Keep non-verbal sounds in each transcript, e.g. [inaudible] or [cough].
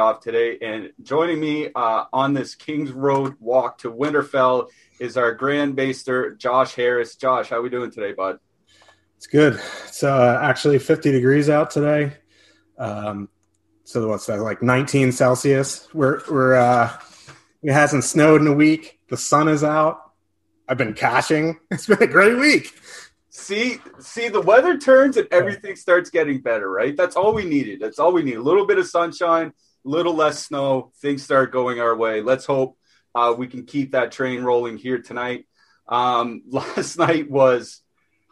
Off today. And joining me uh, on this Kings Road walk to Winterfell is our Grand Maester, Josh Harris. Josh, how are we doing today, bud? It's good. It's uh, actually 50 degrees out today. Um, so what's that, like 19 Celsius? We're, we're, uh, it hasn't snowed in a week. The sun is out. I've been cashing. [laughs] It's been a great week. See, see, the weather turns and everything starts getting better, right? That's all we needed. That's all we need. A little bit of sunshine, little less snow, things start going our way. Let's hope uh, we can keep that train rolling here tonight. Um, [laughs] last night was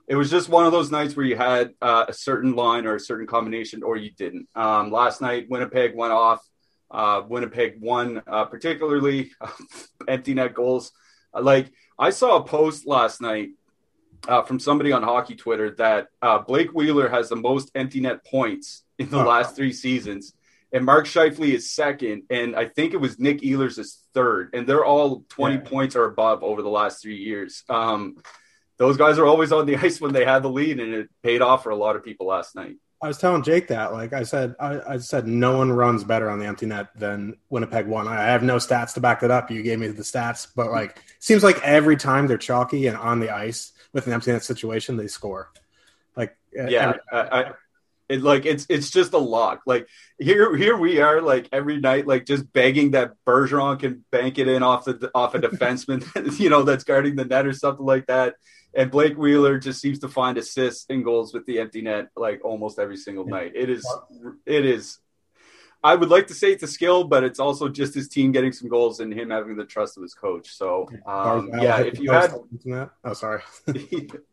it was just one of those nights where you had uh, a certain line or a certain combination, or you didn't. Um, last night, Winnipeg went off. Uh, Winnipeg won, uh, particularly [laughs] empty net goals. Uh, like I saw a post last night uh, from somebody on hockey Twitter that uh, Blake Wheeler has the most empty net points in the last three seasons and Mark Scheifele is second, and I think it was Nick Ehlers is third, and they're all 20 yeah. points or above over the last three years. Um, those guys are always on the [laughs] ice when they had the lead, and it paid off for a lot of people last night. I was telling Jake that, like I said, I, I said no one runs better on the empty net than Winnipeg won. I have no stats to back that up. You gave me the stats, but like seems like every time they're chalky and on the ice with an empty net situation, they score. Like yeah, I, It like it's it's just a lock. Like here here we are like every night like just begging that Bergeron can bank it in off the off a defenseman, [laughs] you know, that's guarding the net or something like that. And Blake Wheeler just seems to find assists and goals with the empty net like almost every single night. It is it is I would like to say it's a skill, but it's also just his team getting some goals and him having the trust of his coach. So, um, yeah, if you had, oh, sorry, [laughs]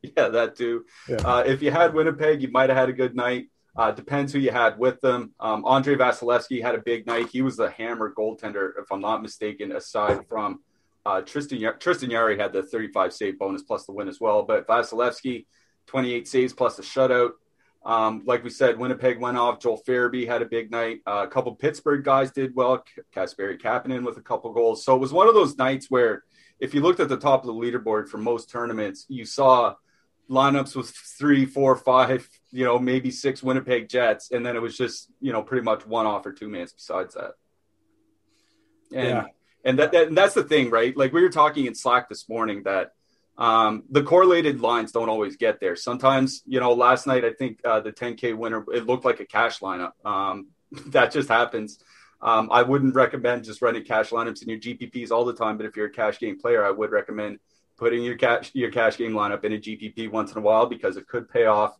yeah, that too. Yeah. Uh, if you had Winnipeg, you might have had a good night. Uh, depends who you had with them. Um, Andrei Vasilevskiy had a big night. He was the hammer goaltender, if I'm not mistaken. Aside from uh, Tristan Tristan Jarry had the 35 save bonus plus the win as well, but Vasilevskiy 28 saves plus the shutout. Um, like we said, Winnipeg went off. Joel Farabee had a big night. Uh, a couple Pittsburgh guys did well. Kasperi Kapanen with a couple goals. So it was one of those nights where, if you looked at the top of the leaderboard for most tournaments, you saw lineups with three, four, five, you know, maybe six Winnipeg Jets, and then it was just you know pretty much one off or two minutes besides that. And yeah. and that, that and that's the thing, right? Like we were talking in Slack this morning that um, the correlated lines don't always get there. Sometimes, you know, last night I think uh, the 10K winner it looked like a cash lineup. Um, [laughs] that just happens. Um, I wouldn't recommend just running cash lineups in your GPPs all the time, but if you're a cash game player, I would recommend putting your cash your cash game lineup in a GPP once in a while because it could pay off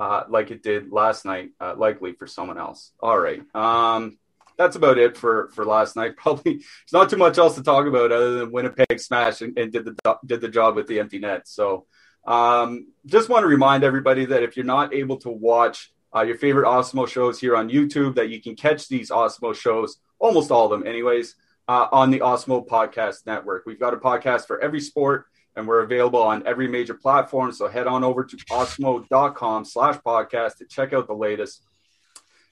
uh, like it did last night, uh, likely for someone else. All right. Um, that's about it for for last night. [laughs] Probably there's not too much else to talk about other than Winnipeg smashed and, and did the did the job with the empty net. So um, just want to remind everybody that if you're not able to watch uh, your favorite Awesemo shows here on YouTube, that you can catch these Awesemo shows, almost all of them, anyways, uh, on the Awesemo Podcast Network. We've got a podcast for every sport, and we're available on every major platform. So head on over to awesemo.com slash podcast to check out the latest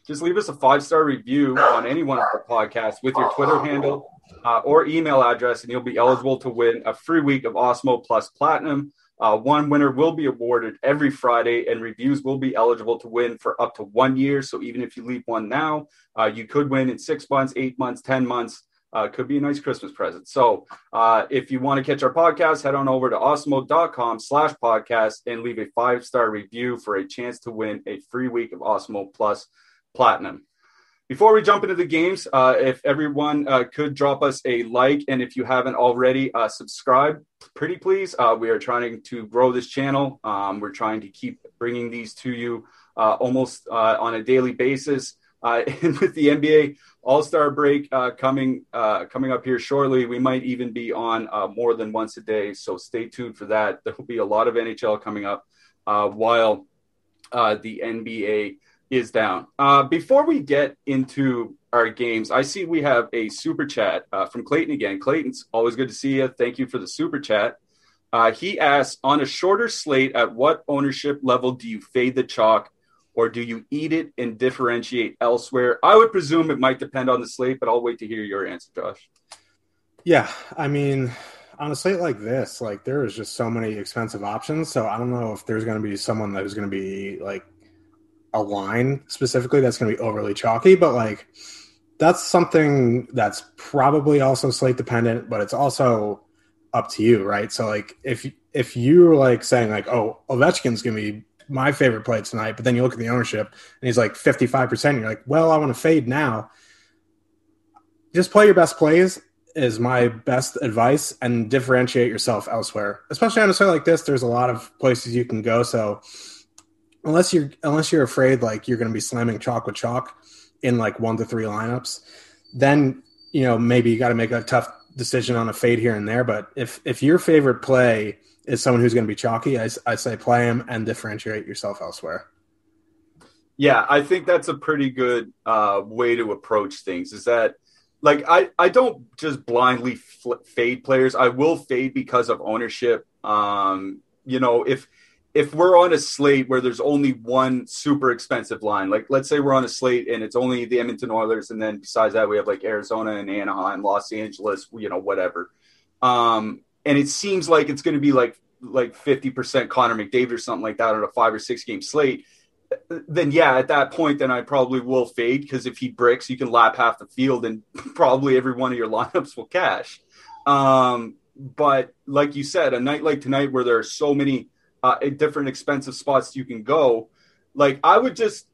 just leave us a five star review on any one of our podcasts with your Twitter handle uh, or email address, and you'll be eligible to win a free week of Awesemo Plus Platinum. Uh, one winner will be awarded every Friday, and reviews will be eligible to win for up to one year. So even if you leave one now, uh, you could win in six months, eight months, 10 months. Uh, could be a nice Christmas present. So uh, if you want to catch our podcast, head on over to awesemo.com slash podcast and leave a five star review for a chance to win a free week of Awesemo Plus platinum. Before we jump into the games, uh, if everyone uh, could drop us a like, and if you haven't already, uh, subscribe, pretty please. Uh, we are trying to grow this channel. Um, we're trying to keep bringing these to you uh, almost uh, on a daily basis. [laughs] and with the NBA All Star break coming coming up here shortly, we might even be on more than once a day. So stay tuned for that. There will be a lot of NHL coming up while the NBA is down. Uh, before we get into our games, I see we have a super chat uh, from Clayton again. Clayton's always good to see you. Thank you for the super chat. Uh, he asks on a shorter slate, at what ownership level do you fade the chalk or do you eat it and differentiate elsewhere? I would presume it might depend on the slate, but I'll wait to hear your answer, Josh. Yeah, I mean, on a slate like this, like there is just so many expensive options. So I don't know if there's going to be someone that is going to be like a line specifically that's going to be overly chalky, but like that's something that's probably also slate dependent, but it's also up to you, right? So like if if you're like saying like, oh, Ovechkin's going to be my favorite play tonight, but then you look at the ownership and he's like 55%, you're like, well, I want to fade now. Just play your best plays is my best advice and differentiate yourself elsewhere. Especially on a site like this, there's a lot of places you can go. So unless you're unless you're afraid like you're going to be slamming chalk with chalk in like one to three lineups, then you know maybe you got to make a tough decision on a fade here and there. But if if your favorite play is someone who's going to be chalky, I, I say play him and differentiate yourself elsewhere. Yeah, I think that's a pretty good uh, way to approach things. Is that like I I don't just blindly fl- fade players. I will fade because of ownership. Um, you know, if if we're on a slate where there's only one super expensive line, like let's say we're on a slate and it's only the Edmonton Oilers, and then besides that we have like Arizona and Anaheim, and Los Angeles, you know, whatever. Um, and it seems like it's going to be like like fifty percent Connor McDavid or something like that on a five or six game slate. Then yeah, at that point, then I probably will fade because if he bricks, you can lap half the field and [laughs] probably every one of your lineups will cash. Um, but like you said, a night like tonight where there are so many uh, different expensive spots you can go. Like I would just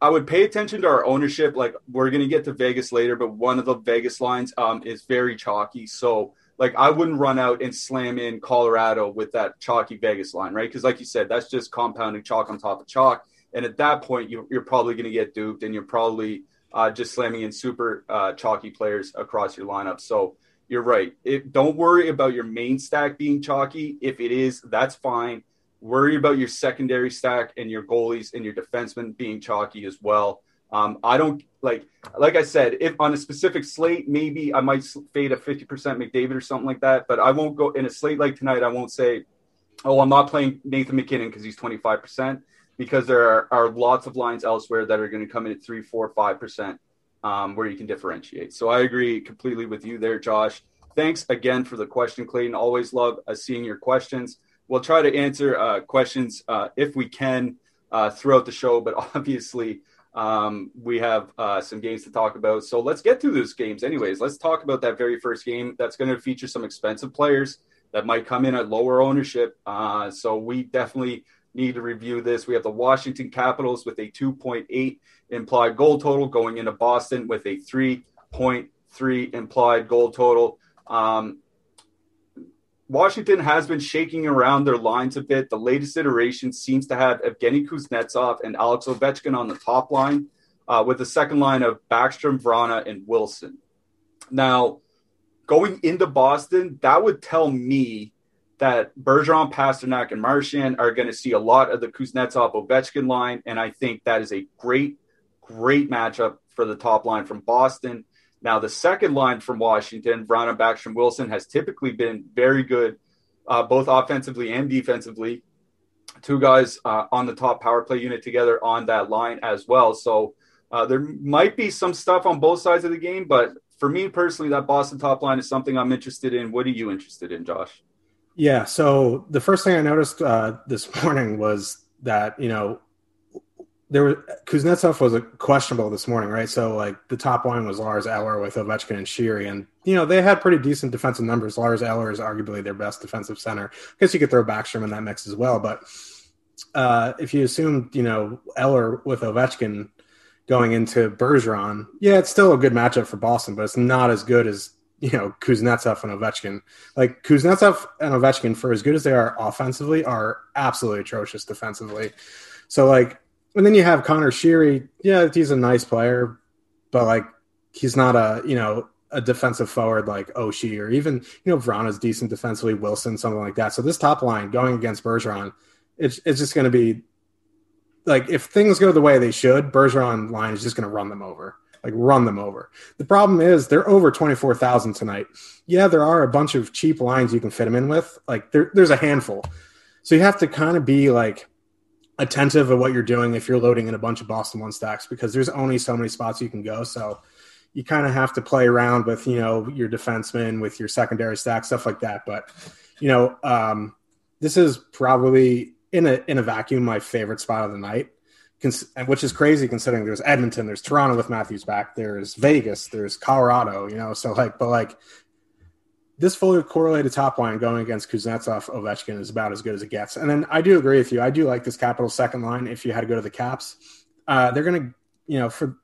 I would pay attention to our ownership. Like we're gonna get to Vegas later, but one of the Vegas lines um, is very chalky. So like I wouldn't run out and slam in Colorado with that chalky Vegas line, right? Because like you said, that's just compounding chalk on top of chalk. And at that point, you, are probably going to get duped, and you're probably uh, just slamming in super uh, chalky players across your lineup. So you're right. Don't worry about your main stack being chalky. If it is, that's fine. Worry about your secondary stack and your goalies and your defensemen being chalky as well. Um, I don't like, like I said, if on a specific slate, maybe I might fade a 50% McDavid or something like that, but I won't go in a slate like tonight. I won't say, oh, I'm not playing Nathan MacKinnon because he's 25% because there are, are, lots of lines elsewhere that are going to come in at three, four, five percent, um, where you can differentiate. So I agree completely with you there, Josh. Thanks again for the question, Clayton. Always love uh, seeing your questions. We'll try to answer uh, questions uh, if we can uh, throughout the show, but [laughs] obviously um, we have uh, some games to talk about. So let's get through those games, anyways. Let's talk about that very first game. That's going to feature some expensive players that might come in at lower ownership. Uh, so we definitely need to review this. We have the Washington Capitals with a 2.8 implied goal total going into Boston with a 3.3 implied goal total. Um, Washington has been shaking around their lines a bit. The latest iteration seems to have Evgeny Kuznetsov and Alex Ovechkin on the top line, uh, with the second line of Backstrom, Vrana, and Wilson. Now, going into Boston, that would tell me that Bergeron, Pastrnak, and Marchand are going to see a lot of the Kuznetsov Ovechkin line, and I think that is a great, great matchup for the top line from Boston. Now, the second line from Washington, Vrana, Backstrom, Wilson, has typically been very good, uh, both offensively and defensively. Two guys uh, on the top power play unit together on that line as well. So uh, there might be some stuff on both sides of the game, but for me personally, that Boston top line is something I'm interested in. What are you interested in, Josh? Yeah. So the first thing I noticed uh, this [laughs] morning was that you know there was Kuznetsov was questionable this morning, right? So like the top line was Lars Eller with Ovechkin and Sheary, and you know they had pretty decent defensive numbers. Lars Eller is arguably their best defensive center. I guess you could throw Backstrom in that mix as well, but uh, if you assume you know Eller with Ovechkin going into Bergeron, yeah, it's still a good matchup for Boston, but it's not as good as you know Kuznetsov and Ovechkin. Like Kuznetsov and Ovechkin, for as good as they are offensively, are absolutely atrocious defensively. So like, and then you have Conor Sheary. Yeah, he's a nice player, but like he's not a you know a defensive forward like Oshie or even you know Vrana's decent defensively, Wilson, something like that. So this top line going against Bergeron, it's it's just going to be like if things go the way they should, Bergeron line is just going to run them over like run them over. The problem is they're over 24,000 tonight. Yeah, there are a bunch of cheap lines you can fit them in with. Like there, there's a handful. So you have to kind of be like attentive of what you're doing if you're loading in a bunch of Boston one stacks because there's only so many spots you can go. So you kind of have to play around with, you know, your defenseman, with your secondary stack, stuff like that. But, you know, um, this is probably in a in a vacuum my favorite spot of the night which is crazy considering there's Edmonton, there's Toronto with Matthews back, there's Vegas, there's Colorado, you know. So like, but like this fully correlated top line going against Kuznetsov, Ovechkin is about as good as it gets. And then I do agree with you. I do like this Capital second line. If you had to go to the Caps, uh, they're going to, you know, for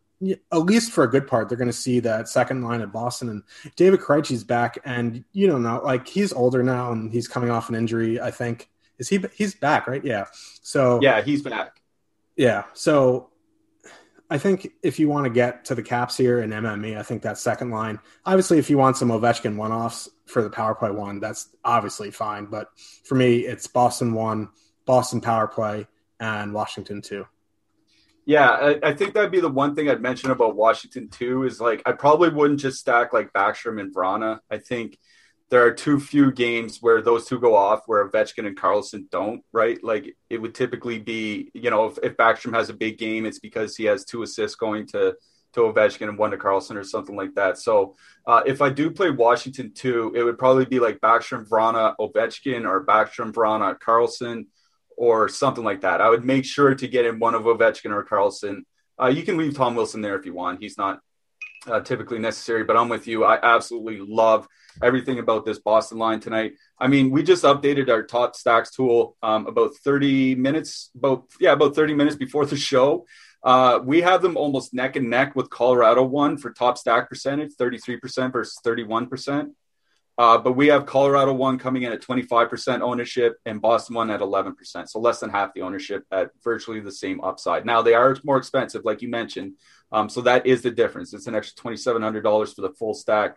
at least for a good part, they're going to see that second line at Boston and David Krejci's back. And you don't know, like he's older now and he's coming off an injury. I think is he? He's back, right? Yeah. So yeah, he's back. Yeah. So I think if you want to get to the caps here in MME, I think that second line. Obviously, if you want some Ovechkin one offs for the power play one, that's obviously fine. But for me, it's Boston one, Boston power play, and Washington two. Yeah, I, I, think that'd be the one thing I'd mention about Washington too is like I probably wouldn't just stack like Backstrom and Vrana. I think there are too few games where those two go off where Ovechkin and Carlson don't, right? Like it would typically be, you know, if, if Backstrom has a big game, it's because he has two assists going to to Ovechkin and one to Carlson or something like that. So uh, if I do play Washington too, it would probably be like Backstrom, Vrana, Ovechkin, or Backstrom, Vrana, Carlson, or something like that. I would make sure to get in one of Ovechkin or Carlson. Uh, you can leave Tom Wilson there if you want. He's not uh, typically necessary, but I'm with you. I absolutely love everything about this Boston line tonight. I mean, we just updated our top stacks tool um, about 30 minutes, about yeah, about 30 minutes before the show. Uh, we have them almost neck and neck with Colorado one for top stack percentage, 33% versus 31%. Uh, but we have Colorado one coming in at 25% ownership and Boston one at 11%. So less than half the ownership at virtually the same upside. Now they are more expensive, like you mentioned. Um, so that is the difference. It's an extra $2,700 for the full stack.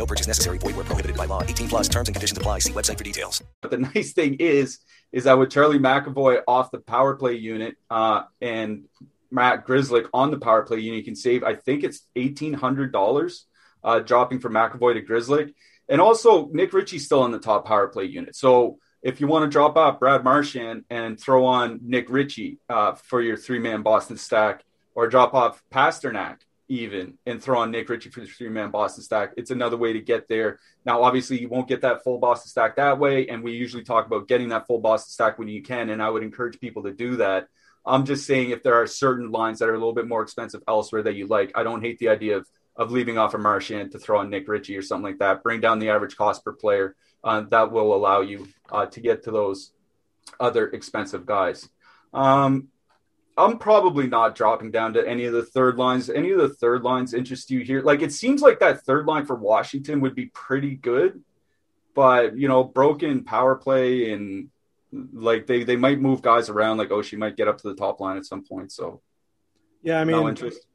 No purchase necessary. Void where prohibited by law. 18 plus terms and conditions apply. See website for details. But the [laughs] nice thing is, is that with Charlie McAvoy off the power play unit uh, and Matt Grzelcyk on the power play unit, you can save, I think it's $1,800 uh, dropping from McAvoy to Grzelcyk. And also, Nick Ritchie's still on the top power play unit. So if you want to drop off Brad Marchand and throw on Nick Ritchie uh, for your three man Boston stack, or drop off Pastrnak even and throw on Nick Ritchie for the three man Boston stack, it's another way to get there. Now, obviously, you won't get that full Boston stack that way. And we usually talk about getting that full Boston stack when you can. And I would encourage people to do that. I'm just saying if there are certain lines that are a little bit more expensive elsewhere that you like, I don't hate the idea of of leaving off a Marchand to throw on Nick Ritchie or something like that. Bring down the average cost per player. Uh, that will allow you uh, to get to those other expensive guys. Um, I'm probably not dropping down to any of the third lines. Any of the third lines interest you here? Like it seems like that third line for Washington would be pretty good, but you know, broken power play and like they they might move guys around. Like oh, she might get up to the top line at some point. So yeah, I mean, no interest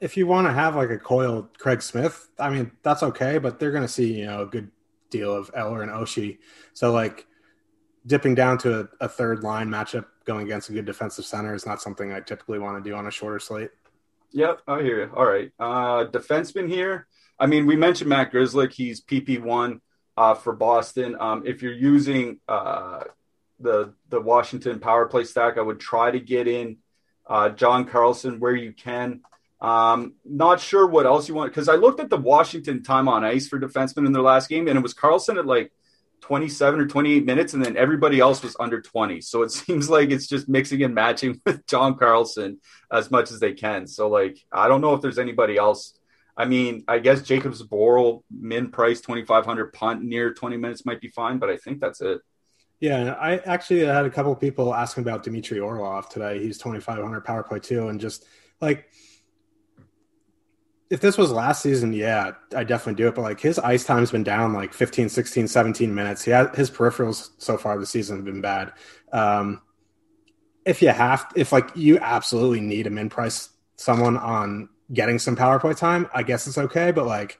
if you want to have like a Coyle Craig Smith, I mean that's okay, but they're going to see you know a good deal of Eller and Oshie. So like dipping down to a, a, third line matchup going against a good defensive center is not something I typically want to do on a shorter slate. Yep, I hear you. All right, uh, defenseman here. I mean, we mentioned Matt Grzelcyk. He's PP one uh, for Boston. Um, if you're using uh, the the Washington power play stack, I would try to get in uh, John Carlson where you can. Um, not sure what else you want because I looked at the Washington time on ice for defensemen in their last game, and it was Carlson at like 27 or 28 minutes, and then everybody else was under 20. So it [laughs] seems like it's just mixing and matching [laughs] with John Carlson as much as they can. So, like, I don't know if there's anybody else. I mean, I guess Jakub Zboril, min price 2,500 punt near 20 minutes might be fine, but I think that's it. Yeah, I actually had a couple people asking about Dmitry Orlov today. He's 2,500 power play too, and just like if this was last season, yeah, I definitely do it. But like his ice time's been down like 15, 16, 17 minutes. He had, his peripherals so far this season have been bad. Um, if you have, if like you absolutely need a min price someone on getting some power play time, I guess it's okay. But like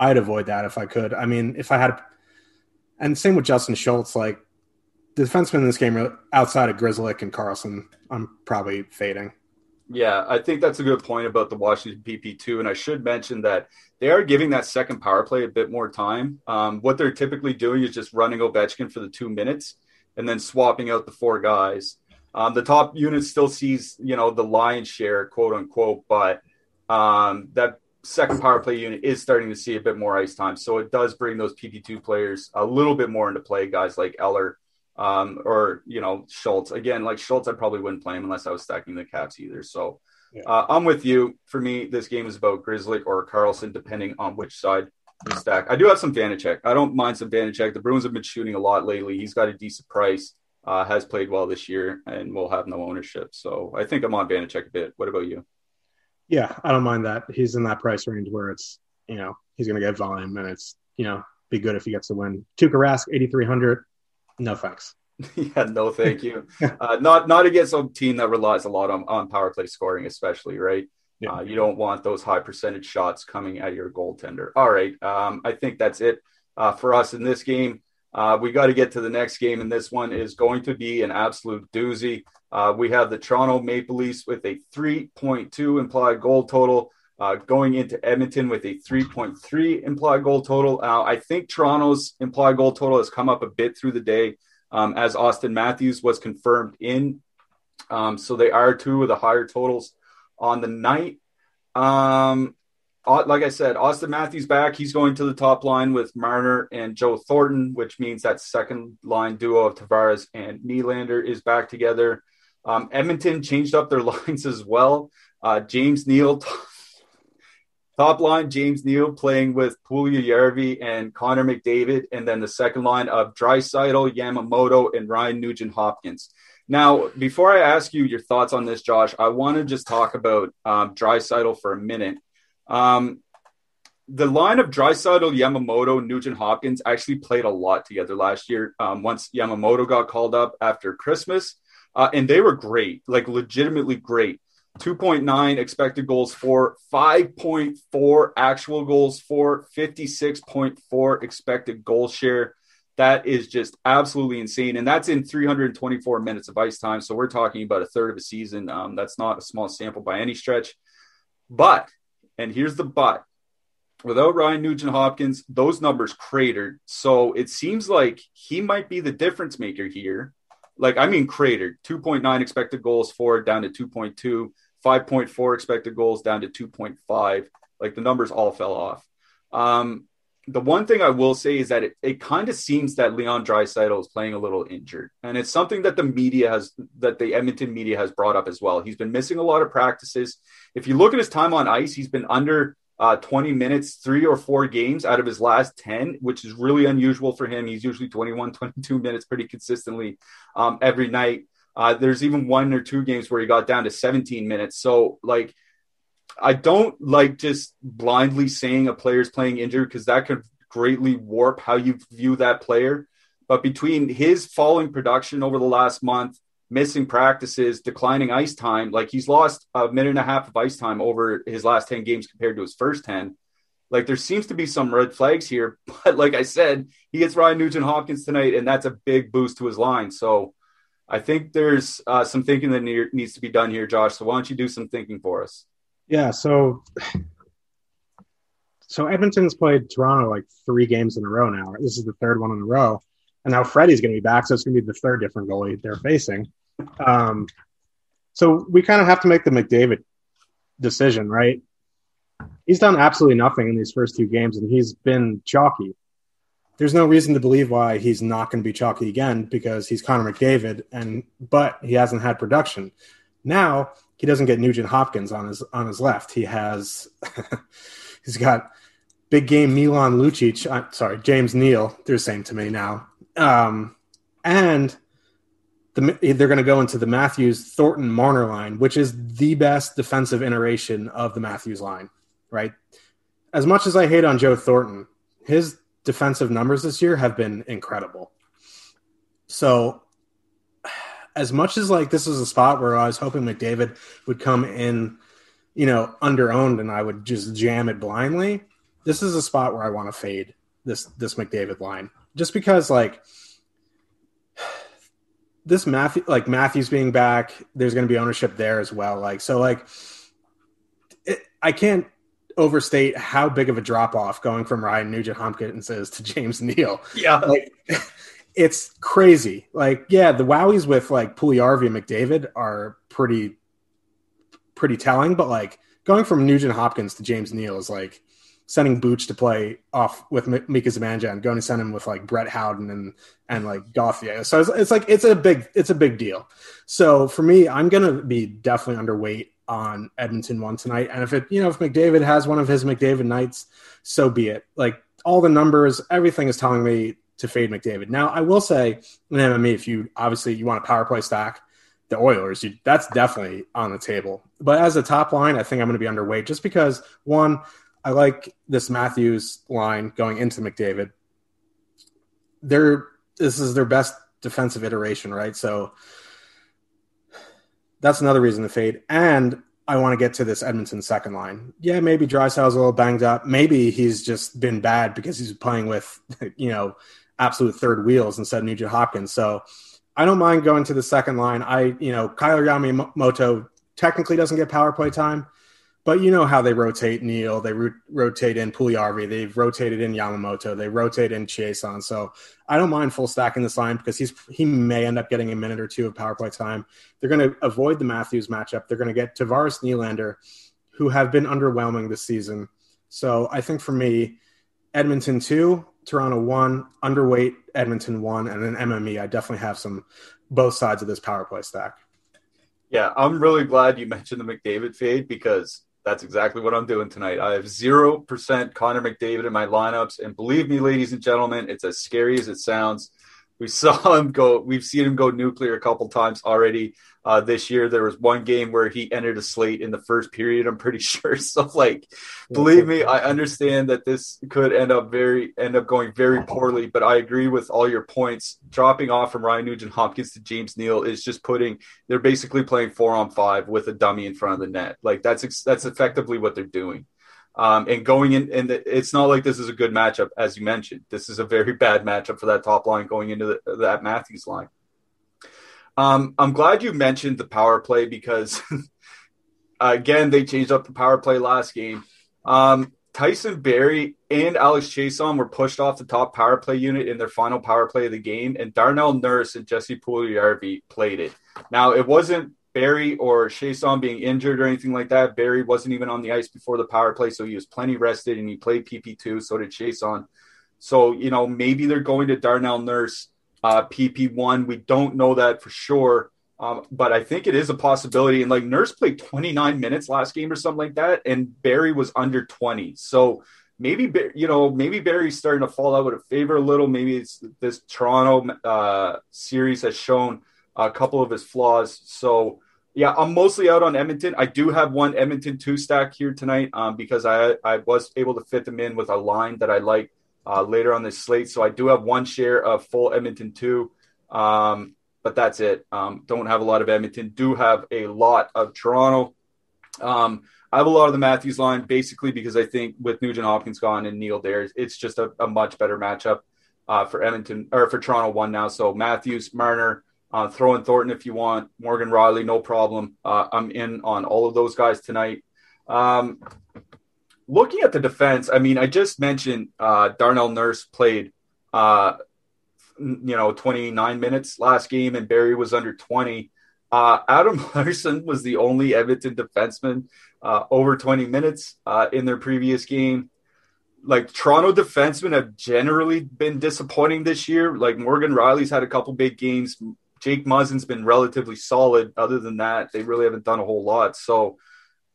I'd avoid that if I could. I mean, if I had, and same with Justin Schultz, like the defenseman in this game outside of Grzelcyk and Carlson, I'm probably fading. Yeah, I think that's a good point about the Washington PP2. And I should mention that they are giving that second power play a bit more time. Um, what they're typically doing is just running Ovechkin for the two minutes and then swapping out the four guys. Um, the top unit still sees, you know, the lion's share, quote unquote, but um, that second power play unit is starting to see a bit more ice time. So it does bring those PP2 players a little bit more into play, guys like Eller um, or you know Schultz. Again, like Schultz, I probably wouldn't play him unless I was stacking the Caps either. So yeah. uh, I'm with you. For me, this game is about Grizzly or Carlson, depending on which side you stack. I do have some Vanecek. I don't mind some Vanecek. The Bruins have been shooting a lot lately. He's got a decent price. Uh, has played well this year and will have no ownership. So I think I'm on Vanecek a bit. What about you? Yeah, I don't mind that. He's in that price range where it's, you know, he's going to get volume and it's, you know, be good if he gets the win. Tuukka Rask, 8,300. No thanks. [laughs] yeah, no, thank you. uh, not not against a team that relies a lot on, on power play scoring, especially right. Yeah. Uh, you don't want those high percentage shots coming at your goaltender. All right, um, I think that's it uh, for us in this game. Uh, we got to get to the next game, and this one is going to be an absolute doozy. Uh, we have the Toronto Maple Leafs with a 3.2 implied goal total. Uh, going into Edmonton with a 3.3 implied goal total. Uh, I think Toronto's implied goal total has come up a bit through the day um, as Auston Matthews was confirmed in. Um, so they are two of the higher totals on the night. Um, like I said, Auston Matthews back. He's going to the top line with Marner and Joe Thornton, which means that second line duo of Tavares and Nylander is back together. Um, Edmonton changed up their [laughs] lines as well. Uh, James Neal, [laughs] top line, James Neal playing with Puljujarvi and Connor McDavid, and then the second line of Draisaitl, Yamamoto, and Ryan Nugent Hopkins. Now, before I ask you your thoughts on this, Josh, I want to just talk about um, for a minute. Um, the line of Draisaitl, Yamamoto, Nugent Hopkins actually played a lot together last year. Um, once Yamamoto got called up after Christmas, uh, and they were great, like legitimately great. 2.9 expected goals for, 5.4 actual goals for, 56.4 expected goal share. That is just absolutely insane. And that's in 324 minutes of ice time. So we're talking about a third of a season. Um, that's not a small sample by any stretch. But, and here's the but without Ryan Nugent Hopkins, those numbers cratered. So it seems like he might be the difference maker here. Like, I mean, cratered 2.9 expected goals for down to 2.2, 5.4 expected goals down to 2.5. Like, the numbers all fell off. Um, the one thing I will say is that it, it kind of seems that Leon Draisaitl is playing a little injured, and it's something that the media has, that the Edmonton media has brought up as well. He's been missing a lot of practices. If you look at his time on ice, he's been under uh, 20 minutes, three or four games out of his last 10, which is really unusual for him. He's usually 21, [laughs] 22 minutes pretty consistently um, every night. Uh, there's even one or two games where he got down to 17 minutes. So, like, I don't like just blindly saying a player's playing injured because that could greatly warp how you view that player. But between his falling production over the last month, missing practices, declining ice time. Like he's lost a minute and a half of ice time over his last 10 games compared to his first 10. Like there seems to be some red flags here. [laughs] But like I said, he gets Ryan Nugent Hopkins tonight, and that's a big boost to his line. So I think there's uh, some thinking that needs to be done here, Josh. So why don't you do some thinking for us? Yeah. So. So Edmonton's played Toronto like three games in a row now. This is the third one in a row. And now Freddie's going to be back, so it's going to be the third different goalie they're facing. Um, so we kind of have to make the McDavid decision, right? He's done absolutely nothing in these first two games, and he's been chalky. There's no reason to believe why he's not going to be chalky again because he's Connor McDavid, and but he hasn't had production. Now he doesn't get Nugent Hopkins on his on his left. He has [laughs] he's got big game Milan Lucic. I'm sorry, James Neal. They're the same to me now, um, and the, they're going to go into the Matthews Thornton Marner line, which is the best defensive iteration of the Matthews line, right? As much as I hate on Joe Thornton, his defensive numbers this year have been incredible. So, as much as like this is a spot where I was hoping McDavid would come in, you know, under owned and I would just jam it blindly, this is a spot where I want to fade this this McDavid line just because like this Matthew, like Matthews being back, there's going to be ownership there as well. Like, so like, it, I can't overstate how big of a drop off going from Ryan Nugent Hopkins is to James Neal. Yeah. Like, it's crazy. Like, yeah, the wowies with like Puljujarvi and McDavid are pretty, pretty telling, but like going from Nugent Hopkins to James Neal is like, sending Booch to play off with Mika Zibanejad, going to send him with like Brett Howden and and like Gauthier. So it's, it's, like it's a big it's a big deal. So for me, I'm gonna be definitely underweight on Edmonton one tonight. And if it you know if McDavid has one of his McDavid nights, so be it. Like all the numbers, everything is telling me to fade McDavid. Now I will say in MME, if you obviously you want a power play stack. The Oilers, you, that's definitely on the table. But as a top line, I think I'm going to be underweight just because one, I like this Matthews line going into McDavid. They're this is their best defensive iteration, right? So that's another reason to fade. And I want to get to this Edmonton second line. Yeah, maybe Draisaitl's a little banged up. Maybe he's just been bad because he's playing with, [laughs] you know, absolute third wheels instead of Nugent Hopkins. So I don't mind going to the second line. I, you know, Kailer Yamamoto technically doesn't get power play time, But you know how they rotate Neal, they ro- rotate in Puljujarvi, they've rotated in Yamamoto, they rotate in Chiasson. So I don't mind full stacking this line because he's he may end up getting a minute or two of power play time. They're going to avoid the Matthews matchup. They're going to get Tavares Nylander, who have been underwhelming this season. So I think for me, Edmonton two, Toronto one, underweight Edmonton one, and then MME. I definitely have some both sides of this power play stack. Yeah, I'm really glad you mentioned the McDavid fade because that's exactly what I'm doing tonight. I have 0% Connor McDavid in my lineups. And believe me, ladies and gentlemen, it's as scary as it sounds. We saw [laughs] him go, we've seen him go nuclear a couple times already uh, this year. There was one game where he entered a slate in the first period, I'm pretty [laughs] sure. So, like, believe me, I understand that this could end up very, end up going very poorly, but I agree with all your points. Dropping off from Ryan Nugent Hopkins to James Neal is just putting, they're basically playing four on five with a dummy in front of the net. Like, that's, that's effectively what they're doing. Um, and going in, and it's not like this is a good matchup, as you mentioned. This is a very bad matchup for that top line going into the, that Matthews line. Um, I'm glad you mentioned the power play because, [laughs] again, they changed up the power play last game. Um, Tyson Barrie and Alex Chiasson were pushed off the top power play unit in their final power play of the game, and Darnell Nurse and Jesse Puljujarvi played it. Now, it wasn't Barrie or Chiasson being injured or anything like that. Barrie wasn't even on the ice before the power play, so he was plenty rested and he played PP2. So did Chiasson. So, you know, maybe they're going to Darnell Nurse uh, PP1. We don't know that for sure. Um, but I think it is a possibility. And like Nurse played 29 minutes last game or something like that, and Barrie was under 20. So maybe you know maybe Barrie's starting to fall out a favor a little. Maybe it's this Toronto uh, series has shown a couple of his flaws. So yeah, I'm mostly out on Edmonton. I do have one Edmonton two stack here tonight um, because I I was able to fit them in with a line that I like uh, later on this slate. So I do have one share of full Edmonton two, um, but that's it. Um, don't have a lot of Edmonton. Do have a lot of Toronto. Um, I have a lot of the Matthews line basically because I think with Nugent Hopkins gone and Neal there, it's just a, a much better matchup uh, for Edmonton or for Toronto one now. So Matthews, Marner. Uh, throw in Thornton if you want. Morgan Rielly, no problem. Uh, I'm in on all of those guys tonight. Um, looking at the defense, I mean, I just mentioned uh, Darnell Nurse played, uh, you know, 29 minutes last game, and Barrie was under 20. Uh, Adam [laughs] Larsson was the only Edmonton defenseman uh, over 20 minutes uh, in their previous game. Like Toronto defensemen have generally been disappointing this year. Like Morgan Rielly's had a couple big games. Jake Muzzin's been relatively solid. Other than that, they really haven't done a whole lot. So,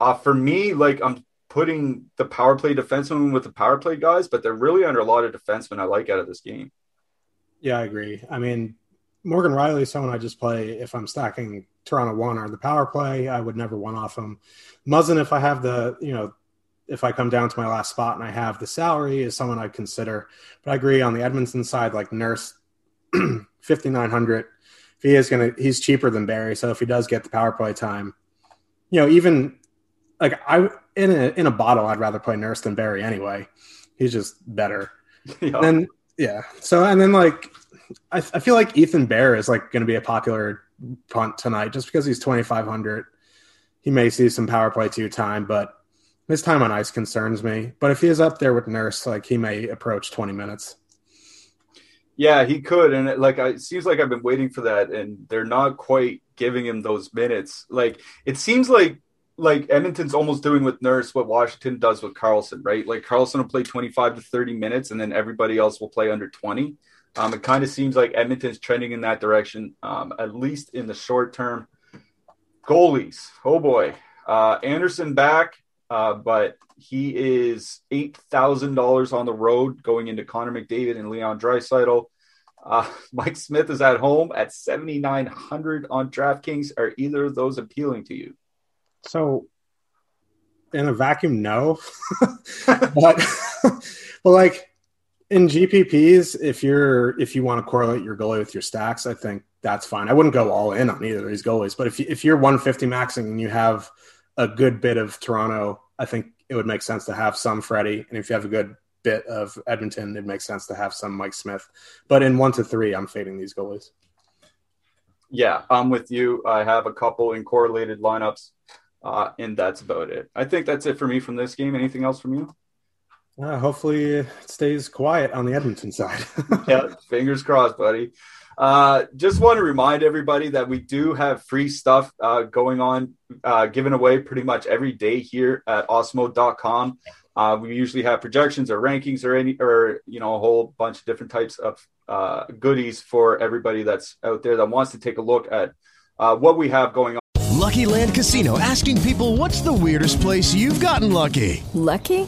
uh, for me, like I'm putting the power play defensemen with the power play guys, but they're really under a lot of defensemen I like out of this game. Yeah, I agree. I mean, Morgan Rielly is someone I just play if I'm stacking Toronto one or the power play. I would never one off him. Muzzin, if I have the, you know, if I come down to my last spot and I have the salary, is someone I'd consider. But I agree on the Edmonton side, like Nurse, [clears throat] 5,900. If he is going to, he's cheaper than Barrie, So if he does get the power play time, you know, even like I, in a in a bottle, I'd rather play Nurse than Barrie anyway. He's just better. [laughs] Yeah. And yeah, so and then like I, I feel like Ethan Bear is like going to be a popular punt tonight just because he's twenty five hundred. He may see some power play two time, but his time on ice concerns me. But if he is up there with Nurse, like he may approach twenty minutes. Yeah, he could, and it, like it seems like I've been waiting for that, and they're not quite giving him those minutes. Like it seems like like Edmonton's almost doing with Nurse what Washington does with Carlson, right? Like Carlson will play 25 to 30 minutes and then everybody else will play under 20. Um, it kind of seems like Edmonton's trending in that direction, um, at least in the short term. Goalies, oh boy. Uh, Anderson back, uh, but he is $8,000 on the road going into Connor McDavid and Leon Draisaitl. Uh, [laughs] Mike Smith is at home at 7,900 on DraftKings. Are either of those appealing to you? So, in a vacuum, no. [laughs] but, [laughs] but like in GPPs, if you're if you want to correlate your goalie with your stacks, I think that's fine. I wouldn't go all in on either of these goalies, but if if you're 150 maxing and you have a good bit of Toronto, I think it would make sense to have some Freddie, and if you have a good bit of Edmonton, it makes sense to have some Mike Smith. But in one to three, I'm fading these goalies. Yeah, I'm with you. I have a couple in correlated lineups Uh, and that's about it. I think that's it for me from this game. Anything else from you? Uh, hopefully, it stays quiet on the Edmonton side. [laughs] yeah, fingers crossed, buddy. Uh, just want to remind everybody that we do have free stuff uh, going on, uh, given away pretty much every day here at awesemo.com. Uh, we usually have projections or rankings or any, or you know, a whole bunch of different types of uh, goodies for everybody that's out there that wants to take a look at uh, what we have going on. Lucky Land Casino asking people, "What's the weirdest place you've gotten lucky?" Lucky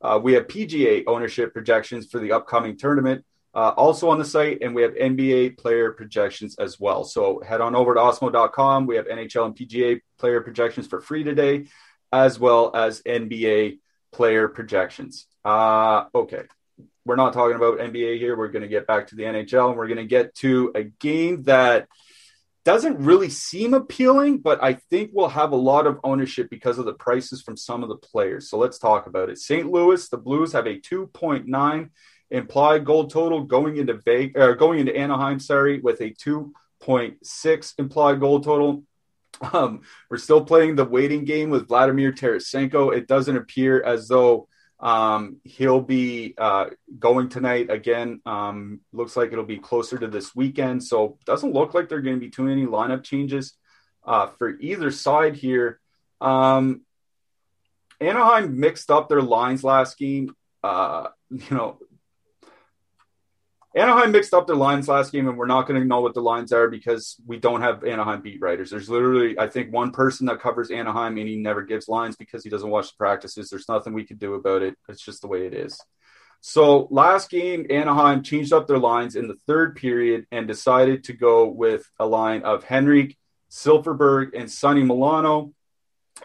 Uh, we have PGA ownership projections for the upcoming tournament uh, also on the site, and we have NBA player projections as well. So head on over to awesemo.com. We have NHL and PGA player projections for free today, as well as NBA player projections. Uh, okay, we're not talking about NBA here. We're going to get back to the NHL, and we're going to get to a game that doesn't really seem appealing, but I think we'll have a lot of ownership because of the prices from some of the players. So let's talk about it. St. Louis, the Blues have a 2.9 implied goal total going into Vegas, going into Anaheim, sorry, with a 2.6 implied goal total. Um, we're still playing the waiting game with Vladimir Tarasenko. It doesn't appear as though um, he'll be uh, going tonight again. Um, looks like it'll be closer to this weekend. So doesn't look like there are going to be too many lineup changes uh, for either side here. Um, Anaheim mixed up their lines last game. Uh, you know, Anaheim mixed up their lines last game, and we're not going to know what the lines are because we don't have Anaheim beat writers. There's literally, I think, one person that covers Anaheim, and he never gives lines because he doesn't watch the practices. There's nothing we can do about it. It's just the way it is. So last game, Anaheim changed up their lines in the third period and decided to go with a line of Henrique, Silfverberg, and Sonny Milano,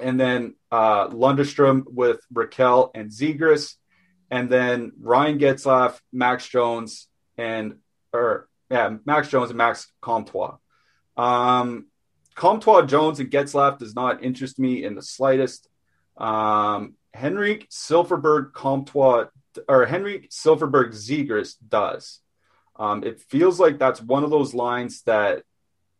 and then uh, Lundestrom with Rakell and Zegras, and then Ryan Getzlaf, Max Jones, and or yeah, Max Jones and Max Comtois. Um, Comtois Jones and Getzlaf does not interest me in the slightest. Um, Henrique Silfverberg Comtois or Henrique Silfverberg Zegras does. Um, it feels like that's one of those lines that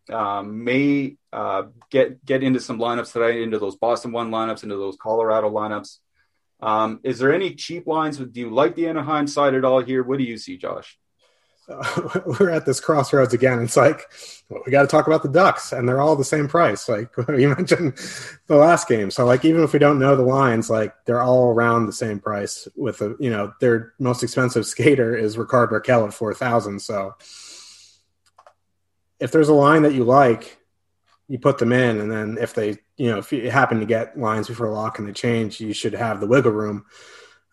um, may uh, get get into some lineups today, into those Boston one lineups, into those Colorado lineups. Um, is there any cheap lines? Do you like the Anaheim side at all here? What do you see, Josh? Uh, [laughs] we're at this crossroads again. It's like well, we got to talk about the Ducks, and they're all the same price. Like [laughs] you mentioned the last game, so like even if we don't know the lines, like they're all around the same price. With a you know their most expensive [laughs] skater is Rickard Rakell at four thousand. So if there's a line that you like, you put them in, and then if they you know if you happen to get lines before lock and they change, you should have the wiggle room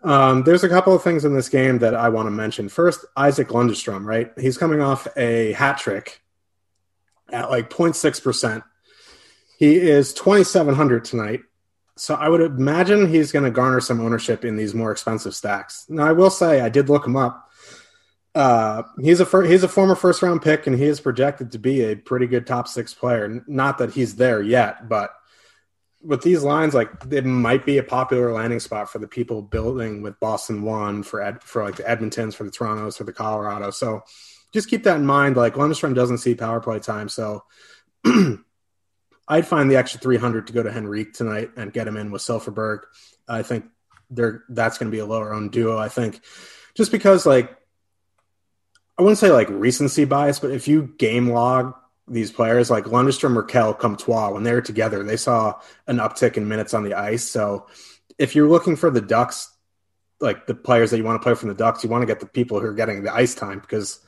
um, there's a couple of things in this game that I want to mention. First, Isaac Lundestrom, right? He's coming off a hat trick at like 0.6%. He is 2,700 tonight. So I would imagine he's going to garner some ownership in these more expensive stacks. Now, I will say I did look him up. Uh, he's a fir- he's a former first round pick, and he is projected to be a pretty good top six player. Not that he's there yet, but with these lines, like it might be a popular landing spot for the people building with Boston one for Ed, for like the Edmontons, for the Torontos, for the Colorado. So just keep that in mind. Like Lundstrom doesn't see power play time, so [clears throat] I'd find the extra three hundred to go to Henrique tonight and get him in with Silfverberg. I think they're that's going to be a lower owned duo. I think just because like I wouldn't say like recency bias, but if you game log these players like Lundestrom, Rakell, Comtois, when they were together, they saw an uptick in minutes on the ice. So if you're looking for the Ducks, like the players that you want to play from the Ducks, you want to get the people who are getting the ice time because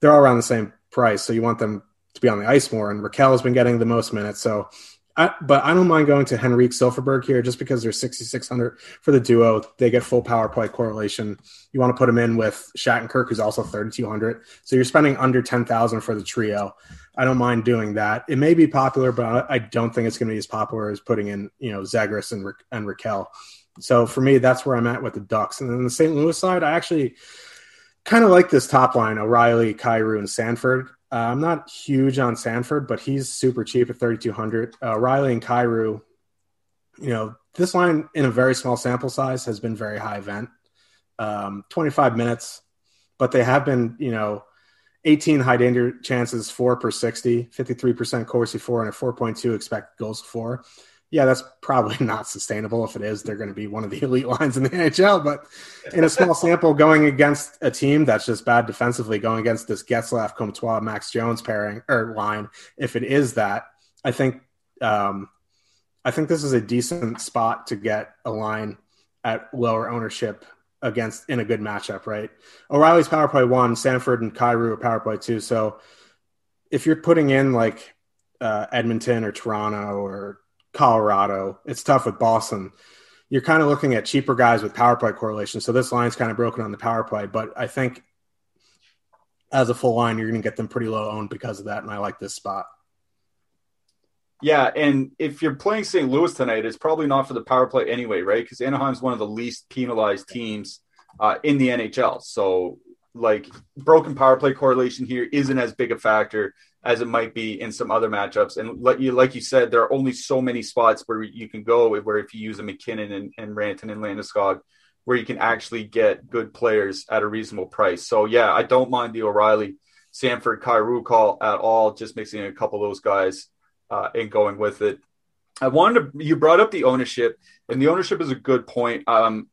they're all around the same price. So you want them to be on the ice more. And Rakell has been getting the most minutes. So But I don't mind going to Henrique Silfverberg here just because they're 6,600 for the duo. They get full power play correlation. You want to put him in with Shattenkirk, who's also 3,200. So you're spending under 10,000 for the trio. I don't mind doing that. It may be popular, but I don't think it's going to be as popular as putting in, you know, Zegras and, and Rakell. So for me, that's where I'm at with the Ducks. And then the St. Louis side, I actually kind of like this top line O'Reilly, Kyrou, and Sanford. Uh, I'm not huge on Sanford, but he's super cheap at 3,200. Uh, Riley and Kyrou, you know, this line in a very small sample size has been very high event, um, 25 minutes, but they have been, you know, 18 high danger chances, four per 60, 53% Corsi for, and a 4.2 expected goals for yeah, that's probably [laughs] not sustainable. If it is, they're going to be one of the [laughs] elite lines in the NHL. But in a small sample, going against a team that's just bad defensively, going against this Getzlaf, Comtois, Max Jones pairing or line, if it is that, I think um, I think this is a decent spot to get a line at lower ownership against in a good matchup, right? O'Reilly's power play one, Sanford and Kyrou are power play two. So if you're putting in like uh, Edmonton or Toronto or Colorado. It's tough with Boston. You're kind of looking at cheaper guys with power play correlation. So this line's kind of broken on the power play, but I think as a full line, you're going to get them pretty low owned because of that. And I like this spot. Yeah, and if you're playing St. Louis tonight, it's probably not for the power play anyway, right? Because Anaheim's one of the least penalized teams uh, in the NHL. So, like, broken power play correlation here isn't as big a factor as it might be in some other matchups. And like you, like you said, there are only so many spots where you can go where if you use a MacKinnon and, and Rantanen and Landeskog, where you can actually get good players at a reasonable price. So yeah, I don't mind the O'Reilly, Sanford, Kyrou call at all. Just mixing a couple of those guys uh, and going with it. I wanted to. You brought up the ownership, and the ownership is a good point. Um,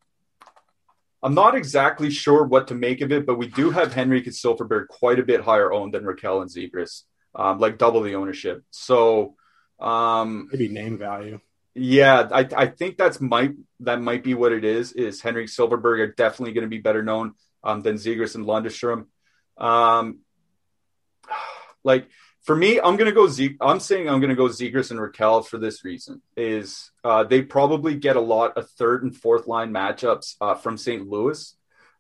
I'm not exactly sure what to make of it, but we do have Henrique and Silfverberg quite a bit higher owned than Rakell and Zegras um, like double the ownership. So um, maybe name value. Yeah, I, I think that's might that might be what it is. Is Henrique Silfverberg are definitely going to be better known um, than Zegras and Lundestrom. Um, [sighs] like for me, I'm gonna go. I'm saying I'm gonna go Zegras and Rakell for this reason. Is uh, they probably get a lot of third and fourth line matchups uh, from St. Louis.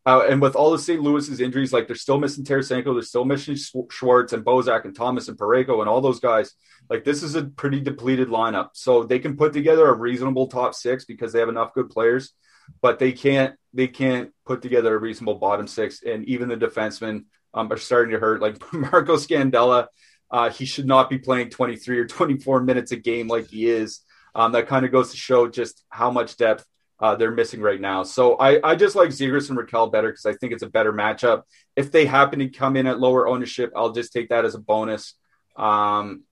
Uh, and with all of St. Louis's injuries, like they're still missing Tarasenko, they're still missing Schwartz and Bozak and Thomas and Parayko and all those guys. Like this is a pretty depleted lineup, so they can put together a reasonable top six because they have enough good players, but they can't they can't put together a reasonable bottom six. And even the defensemen um, are starting to hurt. Like [laughs] Marco Scandella, uh, he should not be playing 23 or 24 minutes a game like he is. Um, that kind of goes to show just how much depth uh, they're missing right now. So I, I just like Zegras and Rakell better because I think it's a better matchup. If they happen to come in at lower ownership, I'll just take that as a bonus. Um,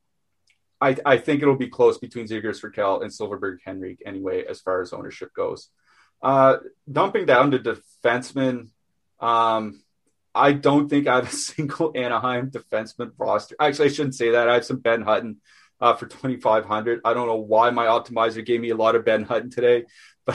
I, I think it'll be close between Zegras, Rakell, and Silfverberg Henrique anyway, as far as ownership goes. Uh, dumping down to defensemen, um, I don't think I have a [laughs] single Anaheim defenseman roster. Actually, I shouldn't say that. I have some Ben Hutton uh, for 2,500. I don't know why my optimizer gave me a lot of Ben Hutton today,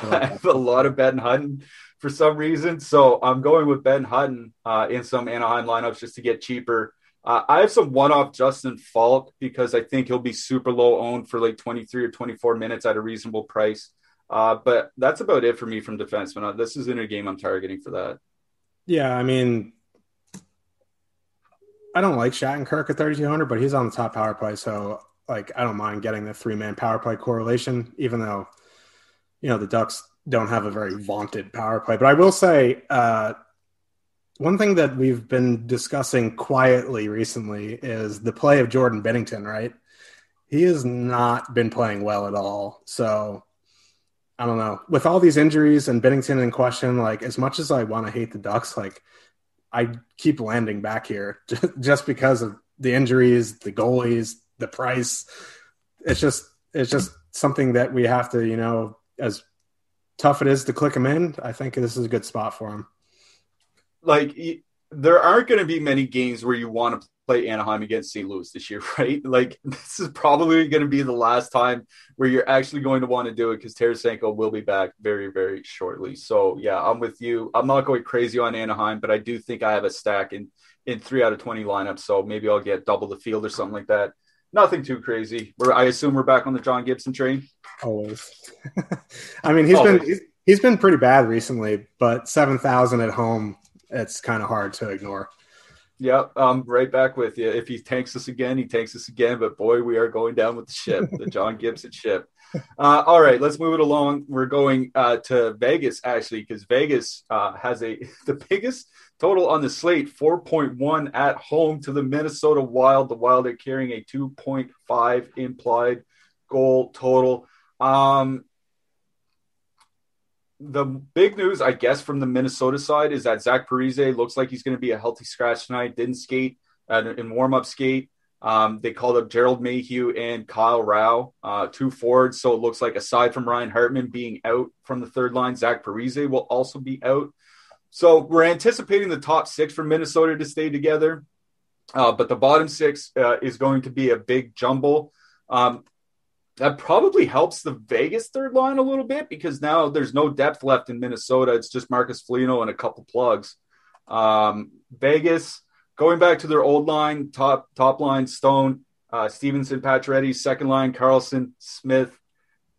but I have a lot of Ben Hutton for some reason. So I'm going with Ben Hutton uh, in some Anaheim lineups just to get cheaper. Uh, I have some one off Justin Falk because I think he'll be super low owned for like 23 or 24 minutes at a reasonable price. Uh, but that's about it for me from defenseman. Uh, this isn't a game I'm targeting for that. Yeah, I mean, I don't like Shattenkirk at 3,200, but he's on the top power play. So, like, I don't mind getting the three man power play correlation, even though you know the Ducks don't have a very vaunted power play. But I will say uh, one thing that we've been discussing quietly recently is the play of Jordan Binnington. Right, he has not been playing well at all. So I don't know. With all these injuries and Binnington in question, like as much as I want to hate the Ducks, like I keep landing back here [laughs] just because of the injuries, the goalies, the price. It's just it's just something that we have to, you know, as tough it is to click him in, I think this is a good spot for him. Like there aren't going to be many games where you want to play Anaheim against St. Louis this year, [laughs] right? Like this is probably going to be the last time where you're actually going to want to do it because Tarasenko will be back very, very shortly. So yeah, I'm with you. I'm not going crazy on Anaheim, but I do think I have a stack in in three out of twenty lineups. So maybe I'll get double the field or something like that nothing too crazy. We're, I assume we're back on the John Gibson train. Always. [laughs] I mean, he's Always. been he's, he's been pretty bad recently, but seven thousand at home, it's kind of hard to ignore. Yep, I'm right back with you. If he tanks us again, he tanks us again. But boy, we are going down with the ship, the John [laughs] Gibson ship. Uh, all right, let's move it along. We're going uh, to Vegas actually, because Vegas uh, has a [laughs] the biggest total on the slate, 4.1 at home to the Minnesota Wild. The Wild are carrying a 2.5 implied goal total. Um, the big news, I guess, from the Minnesota side is that Zach Parise looks like he's going to be a healthy scratch tonight. Didn't skate uh, in warm up skate. Um, they called up Gerald Mayhew and Kyle Rau, uh, two forwards. So it looks like aside from Ryan Hartman being out from the third line, Zach Parise will also be out. So we're anticipating the top six for Minnesota to stay together. Uh, but the bottom six uh, is going to be a big jumble. Um, that probably helps the Vegas third line a little bit because now there's no depth left in Minnesota. It's just Marcus Foligno and a couple plugs. Um, Vegas going back to their old line, top top line, Stone, uh, Stephenson, Pacioretty, second line, Karlsson, Smith,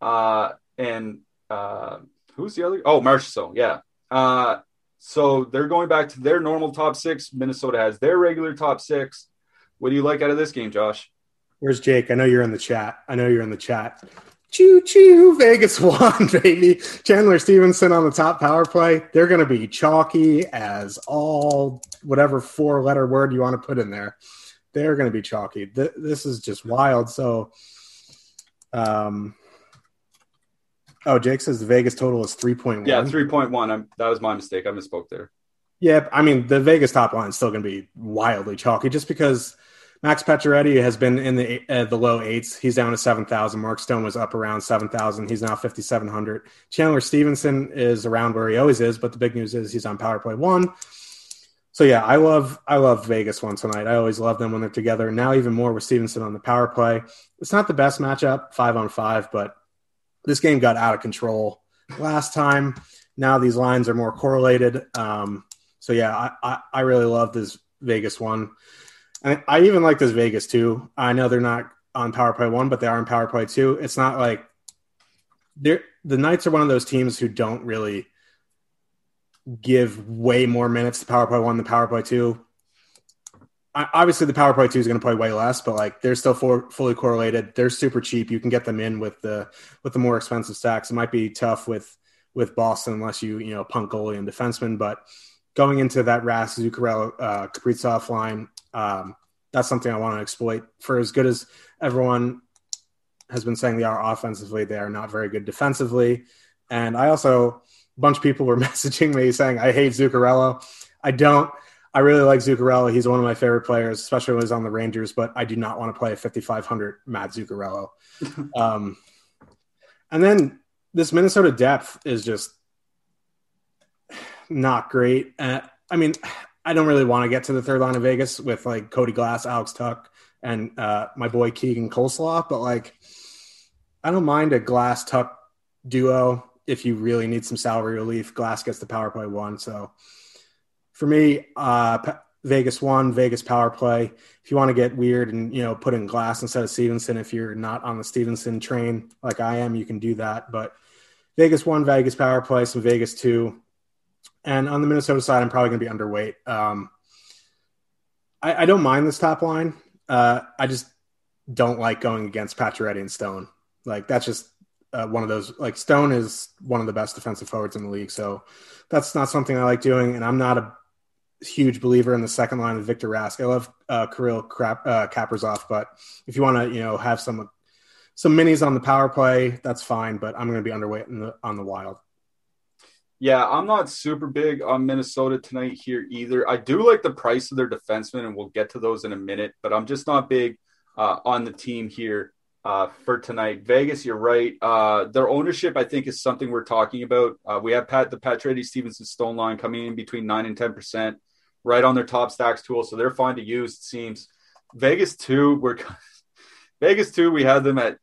uh, and uh, who's the other? Oh, Marchessault, yeah. Uh, so they're going back to their normal top six. Minnesota has their regular top six. What do you like out of this game, Josh? Where's Jake? I know you're in the chat. I know you're in the chat. Choo choo, Vegas [laughs] won, baby. Chandler Stephenson on the top power play. They're going to be chalky as all whatever four letter word you want to put in there. They're going to be chalky. Th- this is just wild. So, um, oh, Jake says the Vegas total is 3.1. Yeah, 3.1. I'm, that was my mistake. I misspoke there. Yeah, I mean the Vegas top line is still going to be wildly chalky, just because Max Pacioretty has been in the uh, the low eights. He's down to seven thousand. Mark Stone was up around seven thousand. He's now fifty seven hundred. Chandler Stephenson is around where he always is, but the big news is he's on power play one. So yeah, I love I love Vegas one tonight. I always love them when they're together. Now even more with Stephenson on the power play. It's not the best matchup five on five, but this game got out of control last time. Now these lines are more correlated. Um, so yeah, I, I, I really love this Vegas one. And I even like this Vegas too. I know they're not on power play one, but they are on power play two. It's not like they're the Knights are one of those teams who don't really give way more minutes to power play one than power play two. I, obviously, the power play two is going to play way less, but like they're still for, fully correlated. They're super cheap. You can get them in with the with the more expensive stacks. It might be tough with with Boston unless you you know punk goalie and defenseman, but going into that Ras Zuccarello uh, Kaprizov line, um, that's something I want to exploit. For as good as everyone has been saying they are offensively, they are not very good defensively. And I also, a bunch of people were [laughs] messaging me saying I hate Zuccarello. I don't. I really like Zuccarello. He's one of my favorite players, especially when he's on the Rangers. But I do not want to play a 5500 Matt Zuccarello. [laughs] um, and then this Minnesota depth is just not great. Uh, I mean, I don't really want to get to the third line of Vegas with like Cody Glass, Alex Tuch, and uh, my boy Keegan Coleslaw, but like, I don't mind a Glass Tuch duo if you really need some salary relief. Glass gets the power play one, so for me, uh, Vegas one, Vegas power play. If you want to get weird and you know put in Glass instead of Stephenson, if you're not on the Stephenson train like I am, you can do that. But Vegas one, Vegas power play, some Vegas two. And on the Minnesota side, I'm probably going to be underweight. Um, I, I, don't mind this top line. Uh, I just don't like going against Pacioretty and Stone. Like that's just uh, one of those. Like Stone is one of the best defensive forwards in the league, so that's not something I like doing. And I'm not a huge believer in the second line of Victor Rask. I love uh, Kirill Krap, uh, but if you want to, you know, have some some minis on the power play, that's fine. But I'm going to be underweight the, on the Wild. Yeah, I'm not super big on Minnesota tonight here either. I do like the price of their defensemen, and we'll get to those in a minute, but I'm just not big uh, on the team here uh, for tonight. Vegas, you're right. Uh, their ownership, I think, is something we're talking about. Uh, we have Pat the Pacioretty Stephenson Stone line coming in between 9 and 10%, right on their top stacks tool, so they're fine to use, it seems. Vegas, too, we're [laughs] Vegas, too, we had them at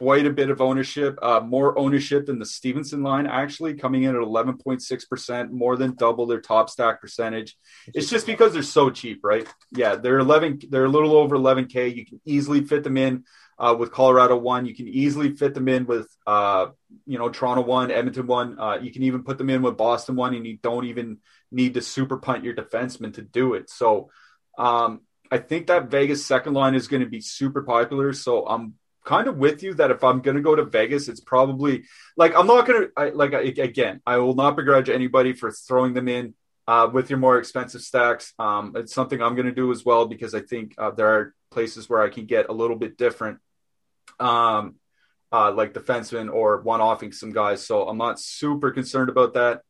quite a bit of ownership, uh, more ownership than the Stephenson line, actually, coming in at 11.6%, more than double their top stack percentage. It's just because they're so cheap, right? Yeah, they're 11, they're a little over 11K. You can easily fit them in uh, with Colorado one. You can easily fit them in with, uh, you know, Toronto one, Edmonton one. Uh, you can even put them in with Boston one, and you don't even need to super punt your defenseman to do it. So, um, I think that Vegas second line is going to be super popular. So I'm kind of with you that if I'm going to go to Vegas, it's probably like I'm not going to like again. I will not begrudge anybody for throwing them in uh, with your more expensive stacks. Um, it's something I'm going to do as well because I think uh, there are places where I can get a little bit different, um, uh, like defensemen or one offing some guys. So I'm not super concerned about that.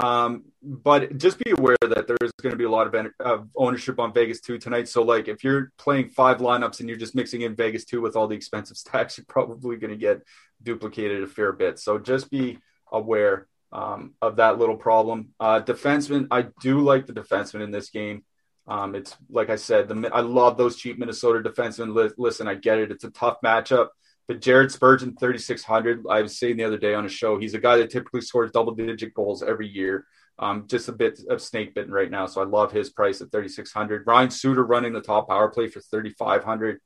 Um, but just be aware that there's going to be a lot of, of ownership on Vegas 2 tonight. So, like, if you're playing five lineups and you're just mixing in Vegas 2 with all the expensive [laughs] stacks, you're probably going to get duplicated a fair bit. So, just be aware um, of that little problem. Uh, defenseman, I do like the defenseman in this game. Um, it's like I said, the, I love those cheap Minnesota defensemen. Listen, I get it. It's a tough matchup. But Jared Spurgeon, 3,600. I was saying the other day on a show, he's a guy that typically scores double digit goals every year. Um, just a bit of snake bitten right now. So I love his price at 3,600. Ryan Suter running the top power play for 3,500.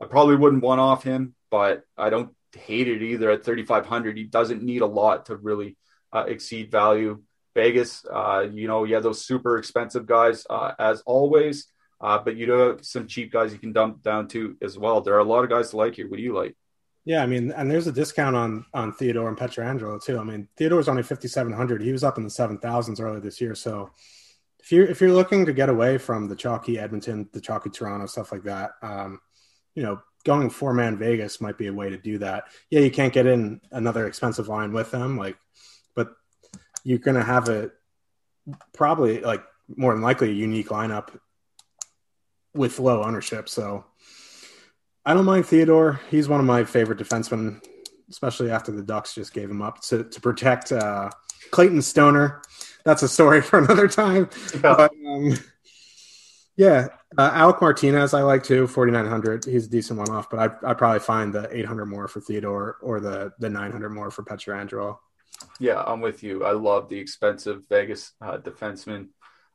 I probably wouldn't want off him, but I don't hate it either at 3,500. He doesn't need a lot to really uh, exceed value. Vegas, uh, you know, yeah, those super expensive guys, uh, as always. Uh, but you do have some cheap guys you can dump down to as well. There are a lot of guys to like here. What do you like? Yeah, I mean, and there's a discount on on Theodore and Pietrangelo too. I mean, Theodore's only fifty seven hundred. He was up in the seven thousands earlier this year. So if you're if you're looking to get away from the chalky Edmonton, the chalky Toronto, stuff like that, um, you know, going four man Vegas might be a way to do that. Yeah, you can't get in another expensive line with them, like, but you're gonna have a probably like more than likely a unique lineup with low ownership. So I don't mind Theodore. He's one of my favorite defensemen, especially after the Ducks just gave him up to, to protect uh, Clayton Stoner. That's a story [laughs] for another time. Yeah, but, um, yeah. Uh, Alec Martinez, I like too. Forty nine hundred. He's a decent one off, but I I probably find the eight hundred more for Theodore or the the nine hundred more for Pietrangelo. Yeah, I'm with you. I love the expensive Vegas uh, defenseman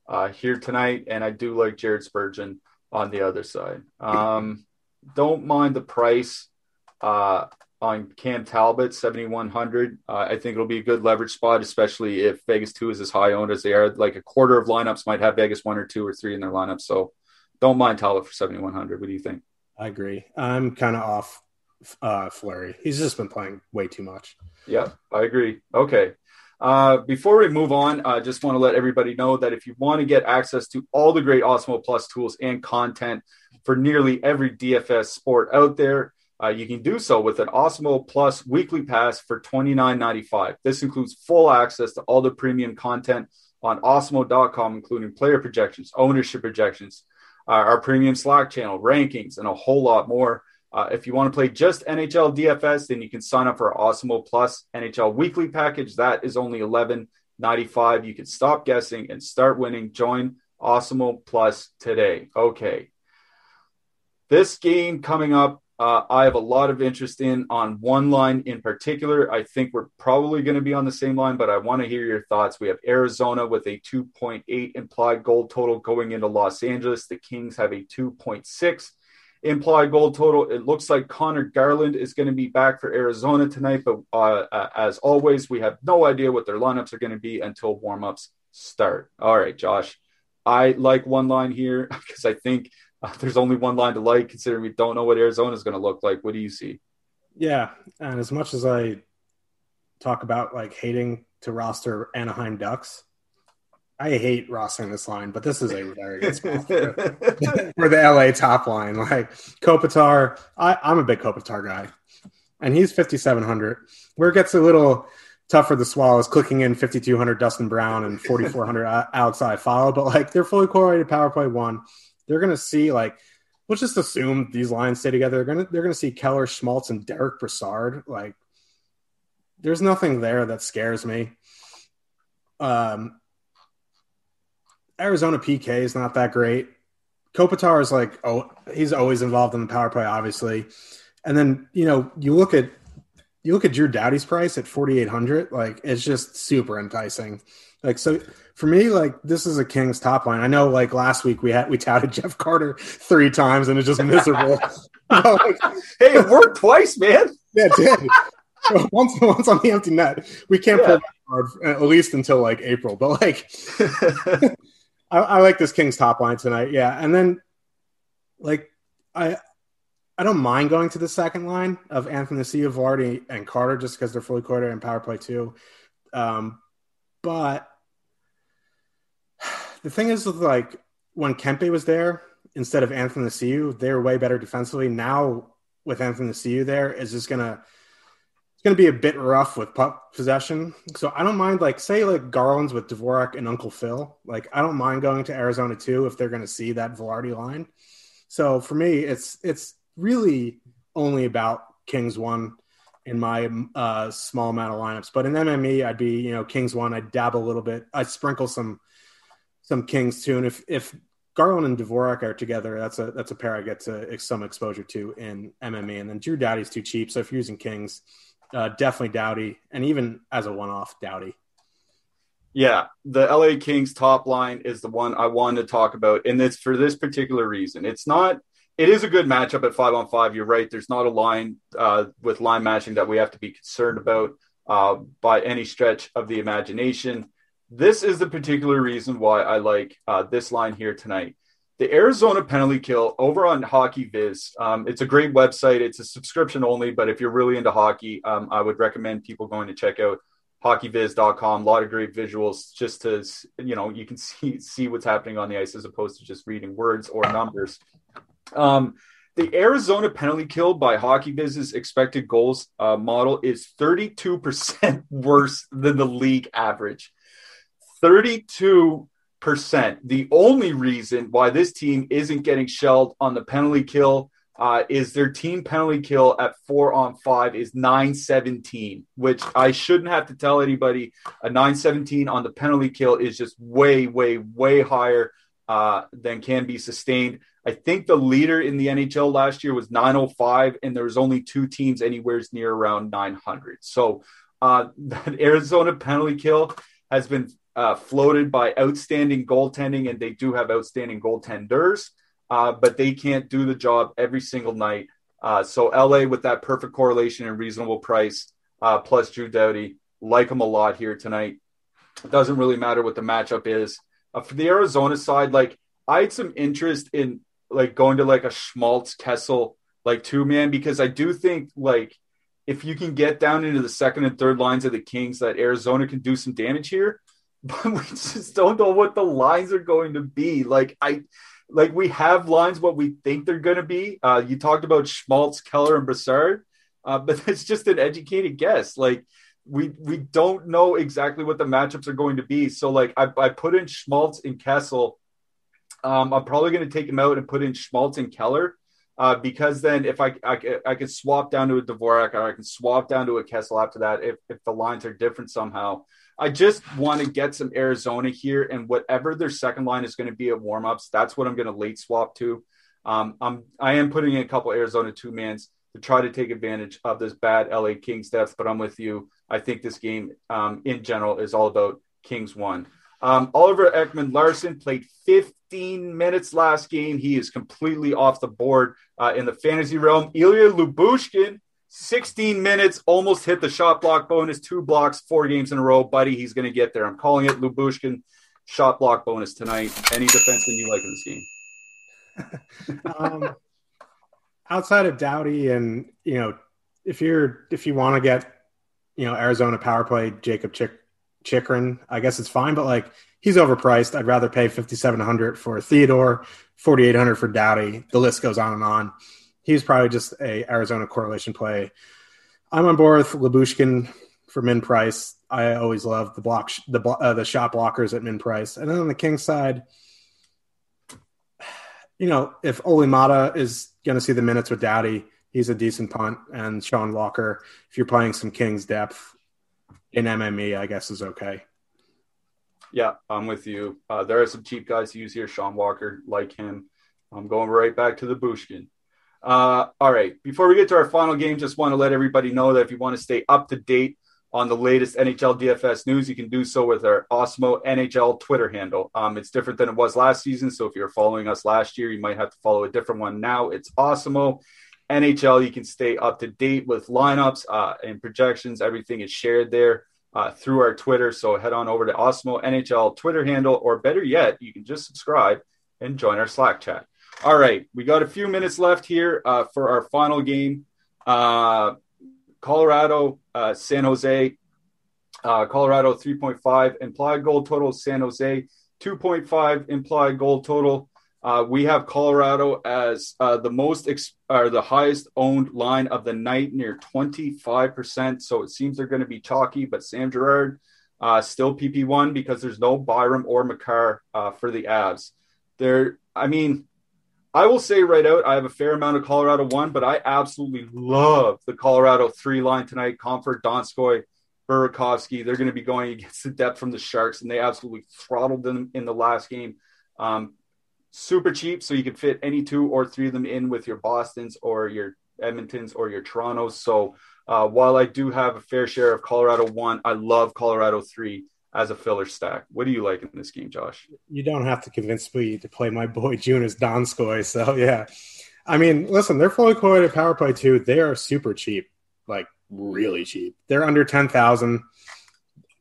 uh, here tonight, and I do like Jared Spurgeon on the other side. Um, don't mind the price uh, on Cam Talbot, 7,100. Uh, I think it'll be a good leverage spot, especially if Vegas 2 is as high owned as they are. Like a quarter of lineups might have Vegas 1 or 2 or 3 in their lineup. So don't mind Talbot for 7,100. What do you think? I agree. I'm kind of off uh, Fleury. He's just been playing way too much. Yeah, I agree. Okay. Uh, before we move on, I uh, just want to let everybody know that if you want to get access to all the great Awesemo Plus tools and content for nearly every DFS sport out there, uh, you can do so with an Awesemo Plus weekly pass for $29.95. This includes full access to all the premium content on awesemo.com, including player projections, ownership projections, uh, our premium Slack channel, rankings, and a whole lot more. Uh, if you want to play just NHL DFS, then you can sign up for our Awesemo Plus NHL weekly package. That is only eleven ninety five. You can stop guessing and start winning. Join Awesemo Plus today. Okay. This game coming up, uh, I have a lot of interest in on one line in particular. I think we're probably going to be on the same line, but I want to hear your thoughts. We have Arizona with a 2.8 implied goal total going into Los Angeles. The Kings have a 2.6 implied goal total. It looks like Connor Garland is going to be back for Arizona tonight, but uh, uh, as always, we have no idea what their lineups are going to be until warmups start. All right, Josh, I like one line here [laughs] because I think [laughs] there's only one line to like, considering we don't know what Arizona is going to look like. What do you see? Yeah, and as much as I talk about like hating to roster Anaheim Ducks, I hate rostering this line, but this is a very good spot for, for the LA top line. Like Kopitar, I, I'm a big Kopitar guy, and he's 5,700. Where it gets a little tougher to swallow is clicking in 5,200 Dustin Brown and 4,400 Alex uh, Iafallo, but like they're fully correlated power play one. They're going to see like, let's just assume these lines stay together. They're to, they're to see Keller Schmaltz and Derek Brassard. Like, there's nothing there that scares me. Um, Arizona PK is not that great. Kopitar is like, oh, he's always involved in the power play, obviously. And then, you know, you look at you look at Drew Doughty's price at 4,800, like it's just super enticing. Like, so for me, like this is a Kings top line. I know like last week we had, we touted [laughs] Jeff Carter three times and it's just miserable. [laughs] [laughs] like, hey, it worked twice, man. Yeah, it did. once, once on the empty net, we can't yeah. pull that card at least until like April, but like, I, I like this Kings top line tonight. Yeah. And then like, I, I don't mind going to the second line of Anthony Vardy and Carter just because they're fully quartered and power play too. Um, but the thing is, like when Kempe was there instead of Anthony Ciu, they were way better defensively. Now with Anthony Ciu there, is just gonna it's gonna be a bit rough with puck possession. So I don't mind like say like Garland's with Dvorak and Uncle Phil. Like I don't mind going to Arizona too if they're gonna see that Velarde line. So for me, it's it's really only about Kings one in my uh, small amount of lineups. But in MME, I'd be you know Kings one. I'd dabble a little bit. I'd sprinkle some some Kings too. And if if Garland and Dvorak are together, that's a that's a pair I get to some exposure to in MME. And then Drew Doughty's too cheap, so if you're using Kings, uh, definitely Doughty, and even as a one off, Doughty. Yeah, the LA Kings top line is the one I wanted to talk about, and it's for this particular reason. It's not it is a good matchup at five on five. You're right. There's not a line uh, with line matching that we have to be concerned about uh, by any stretch of the imagination. This is the particular reason why I like uh, this line here tonight. The Arizona penalty kill over on Hockey Viz. Um, it's a great website. It's a subscription only, but if you're really into hockey, um, I would recommend people going to check out hockeyviz.com. A lot of great visuals just to, you know, you can see, see what's happening on the ice as opposed to just reading words or numbers. Um, the Arizona penalty kill by Hockey Business expected goals uh, model is 32% [laughs] worse than the league average. 32%. The only reason why this team isn't getting shelled on the penalty kill uh, is their team penalty kill at four on five is 917, which I shouldn't have to tell anybody. A 917 on the penalty kill is just way, way, way higher uh, than can be sustained. I think the leader in the NHL last year was 905, and there was only two teams anywhere near around 900. So uh, [laughs] that Arizona penalty kill has been uh, floated by outstanding goaltending, and they do have outstanding goaltenders, uh, but they can't do the job every single night. Uh, so LA with that perfect correlation and reasonable price, uh, plus Drew Doughty, like them a lot here tonight. It doesn't really matter what the matchup is. Uh, for the Arizona side, like I had some interest in like going to like a Schmaltz Kessel like two man because I do think like if you can get down into the second and third lines of the Kings, that Arizona can do some damage here. [laughs] But we just don't know what the lines are going to be. Like I like we have lines what we think they're going to be. Uh, you talked about Schmaltz, Keller, and Brassard, uh, but [laughs] it's just an educated guess. Like we we don't know exactly what the matchups are going to be. So like I, I put in Schmaltz and Kessel um, I'm probably going to take him out and put in Schmaltz and Keller uh, because then if I, I, I could swap down to a Dvorak or I can swap down to a Kessel after that if, if the lines are different somehow. I just want to get some Arizona here and whatever their second line is going to be at warmups, that's what I'm going to late swap to. Um, I'm I am putting in a couple Arizona two mans to try to take advantage of this bad LA Kings depth, but I'm with you. I think this game um, in general is all about Kings one. Um, Oliver Ekman Larsson played 15 minutes last game. He is completely off the board uh, in the fantasy realm. Ilya Lyubushkin, 16 minutes, almost hit the shot block bonus, two blocks, four games in a row. Buddy, he's going to get there. I'm calling it Lyubushkin shot block bonus tonight. Any defenseman you like in this game? [laughs] um, outside of Doughty, and you know, if you're if you want to get you know Arizona power play, Jakob Chick Chychrun, I guess it's fine, but like he's overpriced. I'd rather pay fifty seven hundred for Theodore, forty eight hundred for Doughty. The list goes on and on. He's probably just a Arizona correlation play. I'm on board with Lyubushkin for min price. I always love the block, the uh, the shot blockers at min price. And then on the King side, you know, if Olli Maatta is going to see the minutes with Doughty, he's a decent punt. And Sean Walker, if you're playing some Kings depth, in MME, I guess is okay. Yeah, I'm with you. Uh, there are some cheap guys to use here. Sean Walker, like him. I'm going right back to the Bushkin. Uh, all right. Before we get to our final game, just want to let everybody know that if you want to stay up to date on the latest NHL DFS news, you can do so with our Awesemo NHL Twitter handle. Um, it's different than it was last season. So if you're following us last year, you might have to follow a different one now. It's Awesemo NHL. You can stay up to date with lineups uh, and projections. Everything is shared there uh, through our Twitter. So head on over to Awesemo NHL Twitter handle, or better yet, you can just subscribe and join our Slack chat. All right, we got a few minutes left here uh, for our final game. Uh, Colorado, uh, San Jose. Uh, Colorado 3.5 implied goal total. San Jose 2.5 implied goal total. Uh, we have Colorado as uh, the most ex- or the highest owned line of the night, near 25%. So it seems they're going to be chalky, but Sam Girard uh, still PP1 because there's no Byram or uh, for the Avs. There, I mean, I will say right out, I have a fair amount of Colorado one, but I absolutely love the Colorado three line tonight. Compher, Donskoy, Burakovsky. They're going to be going against the depth from the Sharks, and they absolutely throttled them in the last game. Um, super cheap, so you can fit any two or three of them in with your Boston's or your Edmontons or your Toronto's. So uh, while I do have a fair share of Colorado one, I love Colorado three as a filler stack. What do you like in this game, Josh? You don't have to convince me to play my boy [laughs] Joonas Donskoy. So yeah, I mean, listen, they're fully quoted power play too. They are super cheap, like really cheap. They're under ten thousand.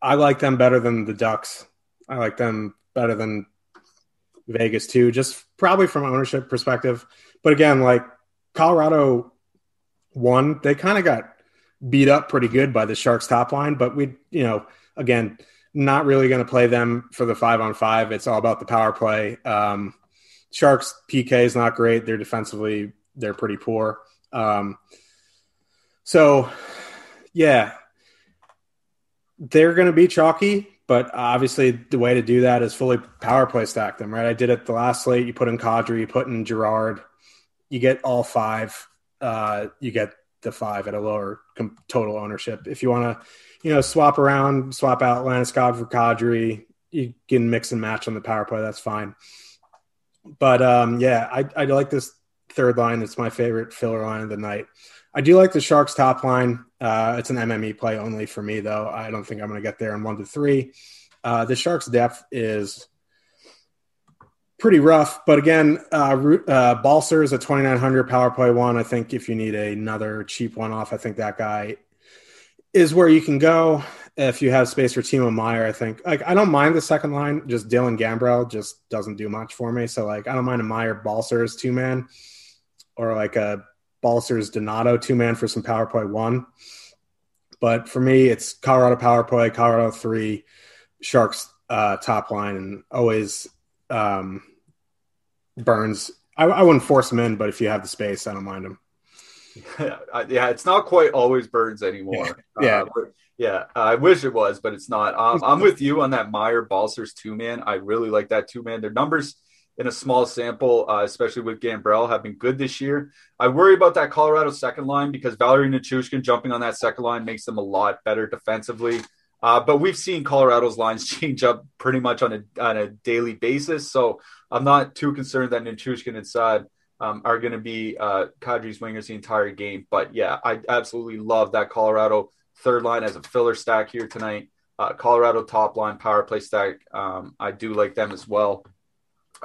I like them better than the Ducks. I like them better than Vegas too, just probably from ownership perspective. But again, like Colorado won, they kind of got beat up pretty good by the Sharks top line, but we, you know, again, not really going to play them for the five on five. It's all about the power play. Um, Sharks PK is not great. They're defensively, they're pretty poor. Um, so, yeah, they're going to be chalky, but obviously the way to do that is fully power play stack them, right? I did it the last slate. You put in Kadri, you put in Girard, you get all five. Uh, you get the five at a lower com- total ownership. If you want to you know, swap around, swap out Landeskog for Kadri. You can mix and match on the power play. That's fine. But um, yeah, I, I like this third line. It's my favorite filler line of the night. I do like the Sharks top line. Uh, it's an MME play only for me, though. I don't think I'm going to get there in one to three. Uh, the Sharks depth is pretty rough, but again, uh, uh, Balcer is a 2900 power play one. I think if you need another cheap one off, I think that guy is where you can go if you have space for Timo Meier. I think like I don't mind the second line. Just Dylan Gambrell just doesn't do much for me. So like I don't mind a Meier Balcers two man or like a Balcers Donato two man for some power play one. But for me, it's Colorado power play, Colorado three, Sharks uh, top line, and always um, Burns. I, I wouldn't force him in, but if you have the space, I don't mind him. [laughs] yeah, yeah, it's not quite always Burns anymore. [laughs] Yeah, uh, yeah. I wish it was, but it's not. Um, I'm with you on that Meier Balcers two man. I really like that two man. Their numbers in a small sample, uh, especially with Gambrell, have been good this year. I worry about that Colorado second line because Valeri Nichushkin jumping on that second line makes them a lot better defensively. Uh, but we've seen Colorado's lines [laughs] change up pretty much on a on a daily basis, so I'm not too concerned that Nichushkin inside um, are going to be uh, Kadri's wingers the entire game. But yeah, I absolutely love that Colorado third line as a filler stack here tonight. Uh, Colorado top line power play stack. Um, I do like them as well.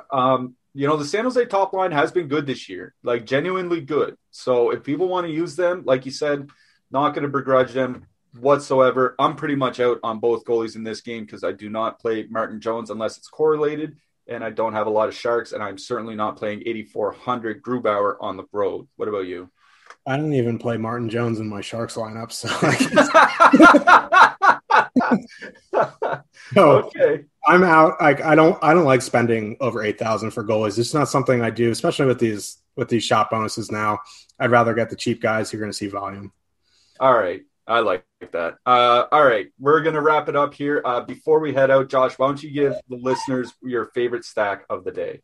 Um, you know, the San Jose top line has been good this year, like genuinely good. So if people want to use them, like you said, not going to begrudge them whatsoever. I'm pretty much out on both goalies in this game because I do not play Martin Jones unless it's correlated and I don't have a lot of sharks, and I'm certainly not playing 8400 Grubauer on the road. What about you? I don't even play Martin Jones in my Sharks lineup, so. [laughs] [laughs] no, okay. I'm out. Like I don't, I don't like spending over eight thousand for goalies. It's not something I do, especially with these with these shot bonuses. Now, I'd rather get the cheap guys who are going to see volume. All right, I like that. Uh, all right, we're gonna wrap it up here. Uh, before we head out, Josh, why don't you give the listeners your favorite stack of the day?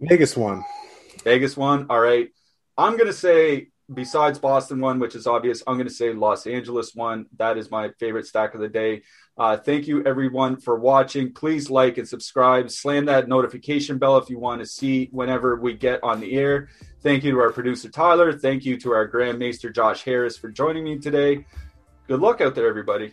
Vegas one. Vegas one. All right. I'm gonna say besides Boston one, which is obvious, I'm going to say Los Angeles one. That is my favorite stack of the day. Uh, thank you, everyone, for watching. Please like and subscribe. Slam that notification bell if you want to see whenever we get on the air. Thank you to our producer, Tyler. Thank you to our Grand Maester, Josh Harris, for joining me today. Good luck out there, everybody.